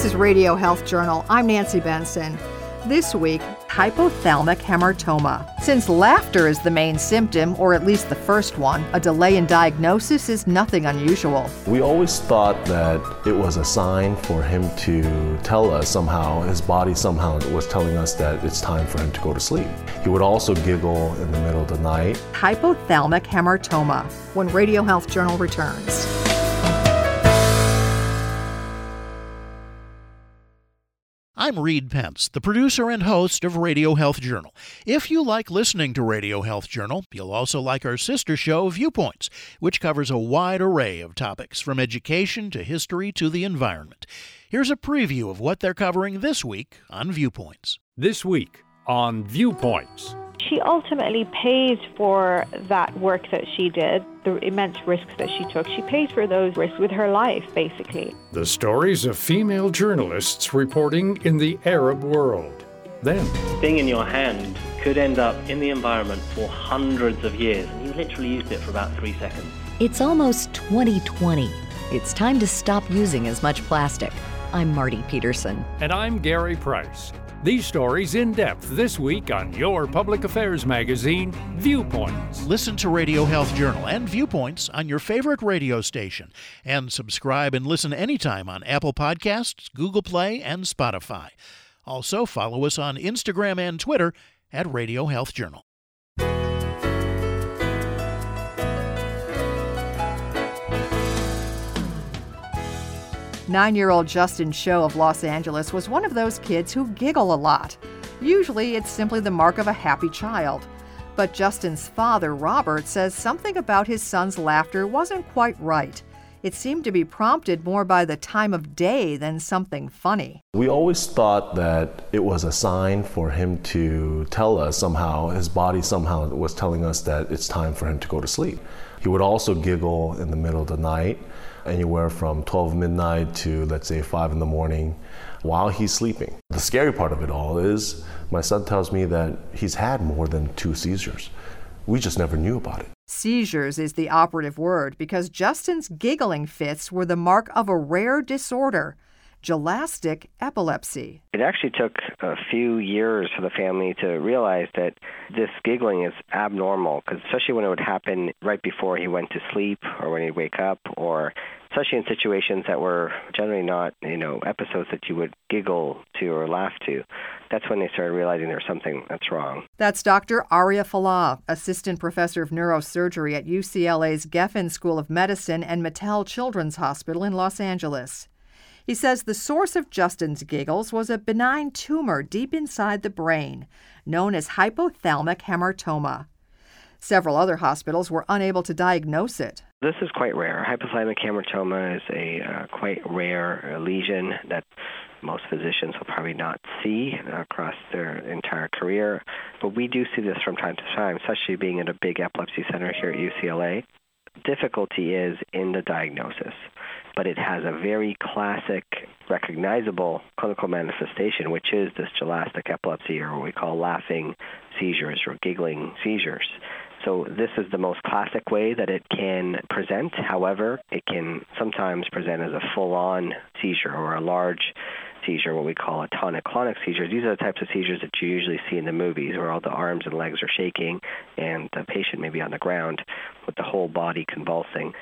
This is Radio Health Journal. I'm Nancy Benson. This week, hypothalamic hamartoma. Since laughter is the main symptom, or at least the first one, a delay in diagnosis is nothing unusual. We always thought that it was a sign for him to tell us somehow, his body somehow was telling us that it's time for him to go to sleep. He would also giggle in the middle of the night. Hypothalamic hamartoma, when Radio Health Journal returns. I'm Reed Pence, the producer and host of Radio Health Journal. If you like listening to Radio Health Journal, you'll also like our sister show, Viewpoints, which covers a wide array of topics from education to history to the environment. Here's a preview of what they're covering this week on Viewpoints. This week on Viewpoints. She ultimately pays for that work that she did, the immense risks that she took. She pays for those risks with her life, basically. The stories of female journalists reporting in the Arab world. Then, thing in your hand could end up in the environment for hundreds of years, and you literally used it for about three seconds. It's almost 2020. It's time to stop using as much plastic. I'm Marty Peterson. And I'm Gary Price. These stories in depth this week on your public affairs magazine, Viewpoints. Listen to Radio Health Journal and Viewpoints on your favorite radio station. And subscribe and listen anytime on Apple Podcasts, Google Play, and Spotify. Also, follow us on Instagram and Twitter at Radio Health Journal. Nine year old Justin Show of Los Angeles was one of those kids who giggle a lot. Usually, it's simply the mark of a happy child. But Justin's father, Robert, says something about his son's laughter wasn't quite right. It seemed to be prompted more by the time of day than something funny. We always thought that it was a sign for him to tell us somehow, his body somehow was telling us that it's time for him to go to sleep. He would also giggle in the middle of the night anywhere from 12 midnight to let's say 5 in the morning while he's sleeping. The scary part of it all is my son tells me that he's had more than two seizures. We just never knew about it. Seizures is the operative word because Justin's giggling fits were the mark of a rare disorder gelastic epilepsy. It actually took a few years for the family to realize that this giggling is abnormal, because especially when it would happen right before he went to sleep or when he'd wake up, or especially in situations that were generally not, you know, episodes that you would giggle to or laugh to. That's when they started realizing there's something that's wrong. That's Dr. Aria Fallah, assistant professor of neurosurgery at UCLA's Geffen School of Medicine and Mattel Children's Hospital in Los Angeles. He says the source of Justin's giggles was a benign tumor deep inside the brain, known as hypothalamic hamartoma. Several other hospitals were unable to diagnose it. This is quite rare. Hypothalamic hamartoma is a uh, quite rare lesion that most physicians will probably not see across their entire career. But we do see this from time to time, especially being at a big epilepsy center here at UCLA. Difficulty is in the diagnosis but it has a very classic, recognizable clinical manifestation, which is this gelastic epilepsy, or what we call laughing seizures or giggling seizures. So this is the most classic way that it can present. However, it can sometimes present as a full-on seizure or a large seizure, what we call a tonic-clonic seizure. These are the types of seizures that you usually see in the movies where all the arms and legs are shaking and the patient may be on the ground with the whole body convulsing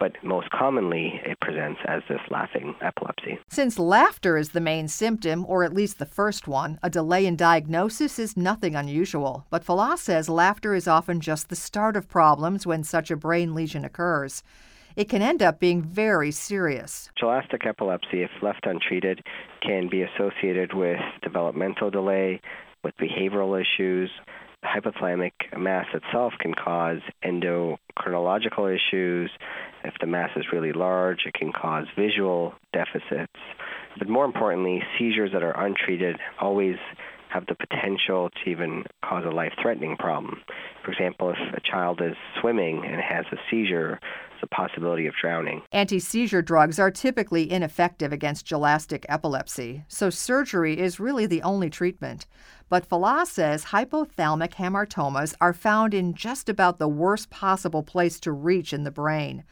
but most commonly it presents as this laughing epilepsy. Since laughter is the main symptom, or at least the first one, a delay in diagnosis is nothing unusual. But Fallah says laughter is often just the start of problems when such a brain lesion occurs. It can end up being very serious. Gelastic epilepsy, if left untreated, can be associated with developmental delay, with behavioral issues, hypothalamic mass itself can cause endocrinological issues. If the mass is really large, it can cause visual deficits. But more importantly, seizures that are untreated always have the potential to even cause a life threatening problem. For example, if a child is swimming and has a seizure, the possibility of drowning. Anti seizure drugs are typically ineffective against gelastic epilepsy, so surgery is really the only treatment. But Fallah says hypothalamic hamartomas are found in just about the worst possible place to reach in the brain.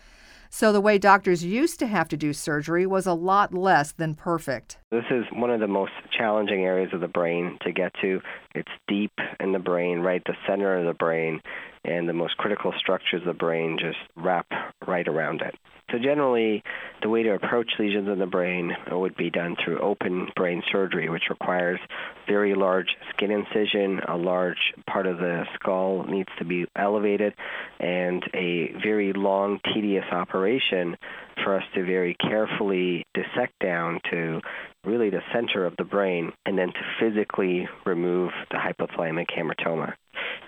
So the way doctors used to have to do surgery was a lot less than perfect. This is one of the most challenging areas of the brain to get to. It's deep in the brain, right the center of the brain, and the most critical structures of the brain just wrap right around it. So generally, the way to approach lesions in the brain would be done through open brain surgery, which requires very large skin incision, a large part of the skull needs to be elevated, and a very long, tedious operation for us to very carefully dissect down to really the center of the brain and then to physically remove the hypothalamic hamartoma.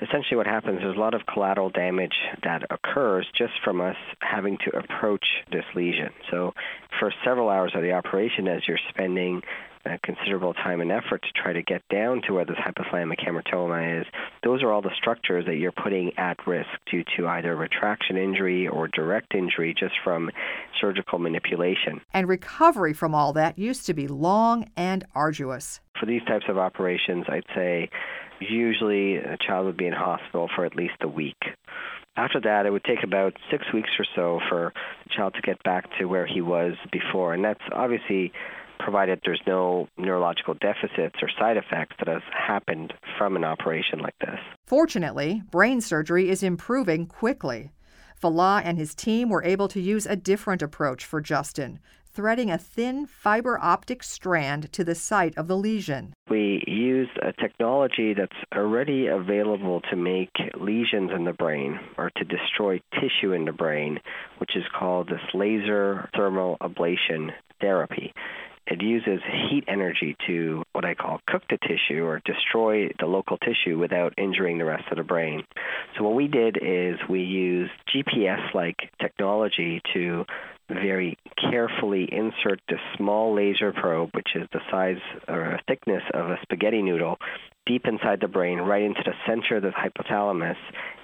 Essentially, what happens is a lot of collateral damage that occurs just from us having to approach this lesion. So, for several hours of the operation, as you're spending uh, considerable time and effort to try to get down to where this hypothalamic hamartoma is, those are all the structures that you're putting at risk due to either retraction injury or direct injury just from surgical manipulation. And recovery from all that used to be long and arduous. For these types of operations, I'd say usually a child would be in hospital for at least a week. After that, it would take about six weeks or so for the child to get back to where he was before. And that's obviously provided there's no neurological deficits or side effects that has happened from an operation like this. Fortunately, brain surgery is improving quickly. Fallah and his team were able to use a different approach for Justin, threading a thin fiber optic strand to the site of the lesion. We used a technology that's already available to make lesions in the brain or to destroy tissue in the brain, which is called this laser thermal ablation therapy. It uses heat energy to what I call cook the tissue or destroy the local tissue without injuring the rest of the brain. So what we did is we used GPS-like technology to very carefully insert this small laser probe, which is the size or thickness of a spaghetti noodle, deep inside the brain, right into the center of the hypothalamus,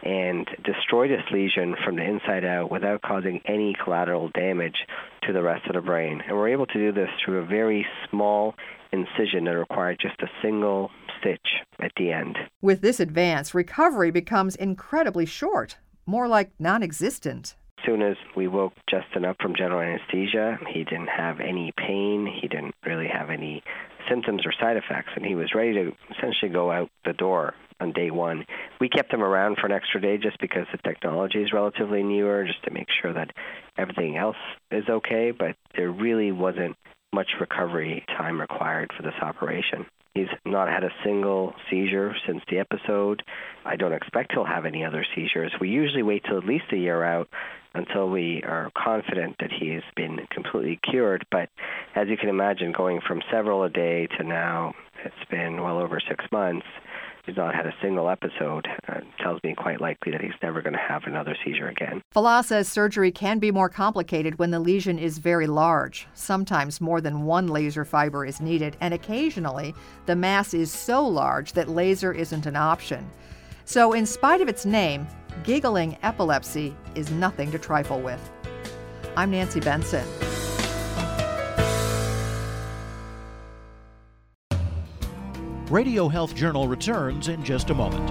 and destroy this lesion from the inside out without causing any collateral damage to the rest of the brain. And we're able to do this through a very small incision that required just a single stitch at the end. With this advance, recovery becomes incredibly short, more like non existent As soon as we woke Justin up from general anesthesia, he didn't have any pain. He didn't really have any symptoms or side effects, and he was ready to essentially go out the door on day one. We kept him around for an extra day just because the technology is relatively newer, just to make sure that everything else is okay, but there really wasn't much recovery time required for this operation. He's not had a single seizure since the episode. I don't expect he'll have any other seizures. We usually wait till at least a year out until we are confident that he has been completely cured. But as you can imagine, going from several a day to now, it's been well over six months he's not had a single episode uh, tells me quite likely that he's never going to have another seizure again. Fallah says surgery can be more complicated when the lesion is very large. Sometimes more than one laser fiber is needed, and occasionally the mass is so large that laser isn't an option. So, in spite of its name, giggling epilepsy is nothing to trifle with. I'm Nancy Benson. Radio Health Journal returns in just a moment.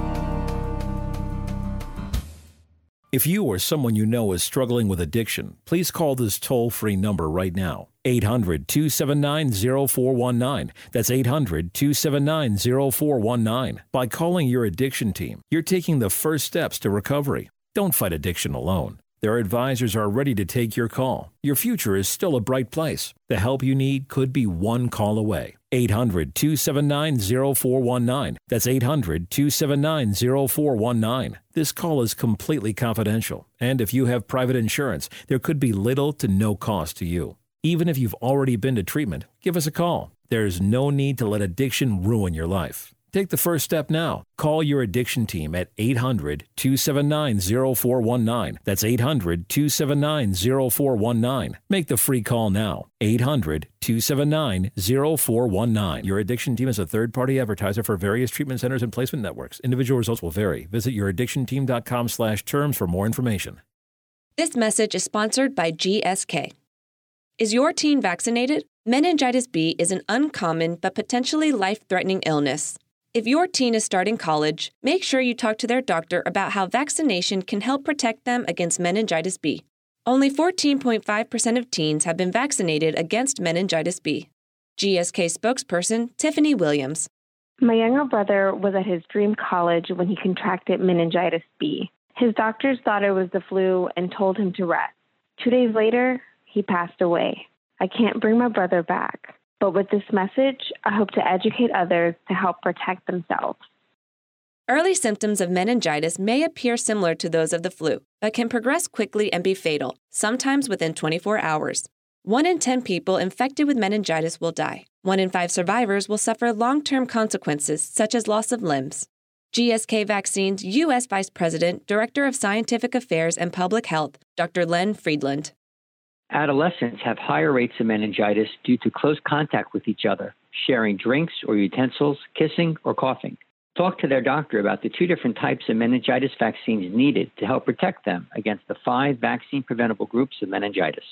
If you or someone you know is struggling with addiction, please call this toll free number right now 800 279 0419. That's 800 279 0419. By calling your addiction team, you're taking the first steps to recovery. Don't fight addiction alone. Their advisors are ready to take your call. Your future is still a bright place. The help you need could be one call away. 800 279 0419. That's 800 279 0419. This call is completely confidential, and if you have private insurance, there could be little to no cost to you. Even if you've already been to treatment, give us a call. There's no need to let addiction ruin your life. Take the first step now. Call your addiction team at 800 279 0419. That's 800 279 0419. Make the free call now. 800 279 0419. Your addiction team is a third party advertiser for various treatment centers and placement networks. Individual results will vary. Visit youraddictionteam.com slash terms for more information. This message is sponsored by GSK. Is your teen vaccinated? Meningitis B is an uncommon but potentially life threatening illness. If your teen is starting college, make sure you talk to their doctor about how vaccination can help protect them against meningitis B. Only 14.5% of teens have been vaccinated against meningitis B. GSK spokesperson Tiffany Williams. My younger brother was at his dream college when he contracted meningitis B. His doctors thought it was the flu and told him to rest. Two days later, he passed away. I can't bring my brother back, but with this message, I hope to educate others to help protect themselves. Early symptoms of meningitis may appear similar to those of the flu, but can progress quickly and be fatal, sometimes within 24 hours. One in 10 people infected with meningitis will die. One in five survivors will suffer long term consequences, such as loss of limbs. GSK Vaccine's U.S. Vice President, Director of Scientific Affairs and Public Health, Dr. Len Friedland. Adolescents have higher rates of meningitis due to close contact with each other, sharing drinks or utensils, kissing, or coughing. Talk to their doctor about the two different types of meningitis vaccines needed to help protect them against the five vaccine preventable groups of meningitis.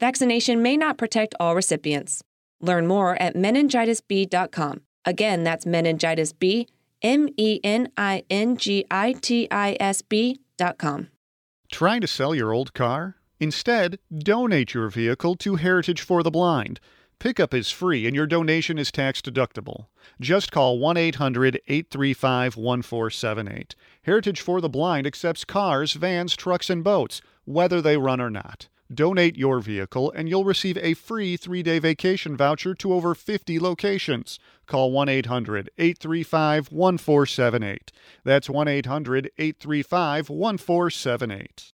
Vaccination may not protect all recipients. Learn more at meningitisb.com. Again, that's meningitis B, M E N I N G I T I S B.com. Trying to sell your old car? Instead, donate your vehicle to Heritage for the Blind. Pickup is free and your donation is tax deductible. Just call 1 800 835 1478. Heritage for the Blind accepts cars, vans, trucks, and boats, whether they run or not. Donate your vehicle and you'll receive a free three day vacation voucher to over 50 locations. Call 1 800 835 1478. That's 1 800 835 1478.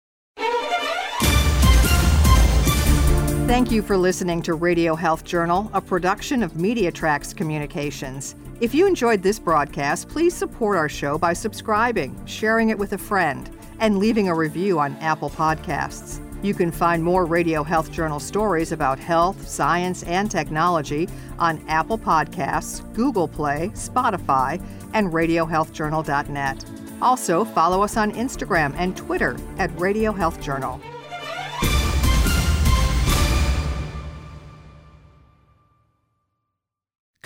Thank you for listening to Radio Health Journal, a production of MediaTracks Communications. If you enjoyed this broadcast, please support our show by subscribing, sharing it with a friend, and leaving a review on Apple Podcasts. You can find more Radio Health Journal stories about health, science, and technology on Apple Podcasts, Google Play, Spotify, and RadioHealthJournal.net. Also, follow us on Instagram and Twitter at Radio Health Journal.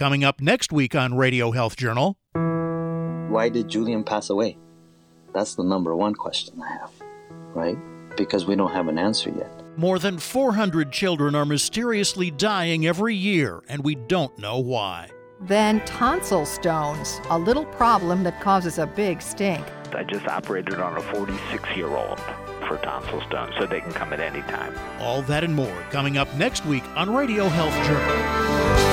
Coming up next week on Radio Health Journal. Why did Julian pass away? That's the number one question I have, right? Because we don't have an answer yet. More than 400 children are mysteriously dying every year, and we don't know why. Then tonsil stones, a little problem that causes a big stink. I just operated on a 46 year old for tonsil stones, so they can come at any time. All that and more coming up next week on Radio Health Journal.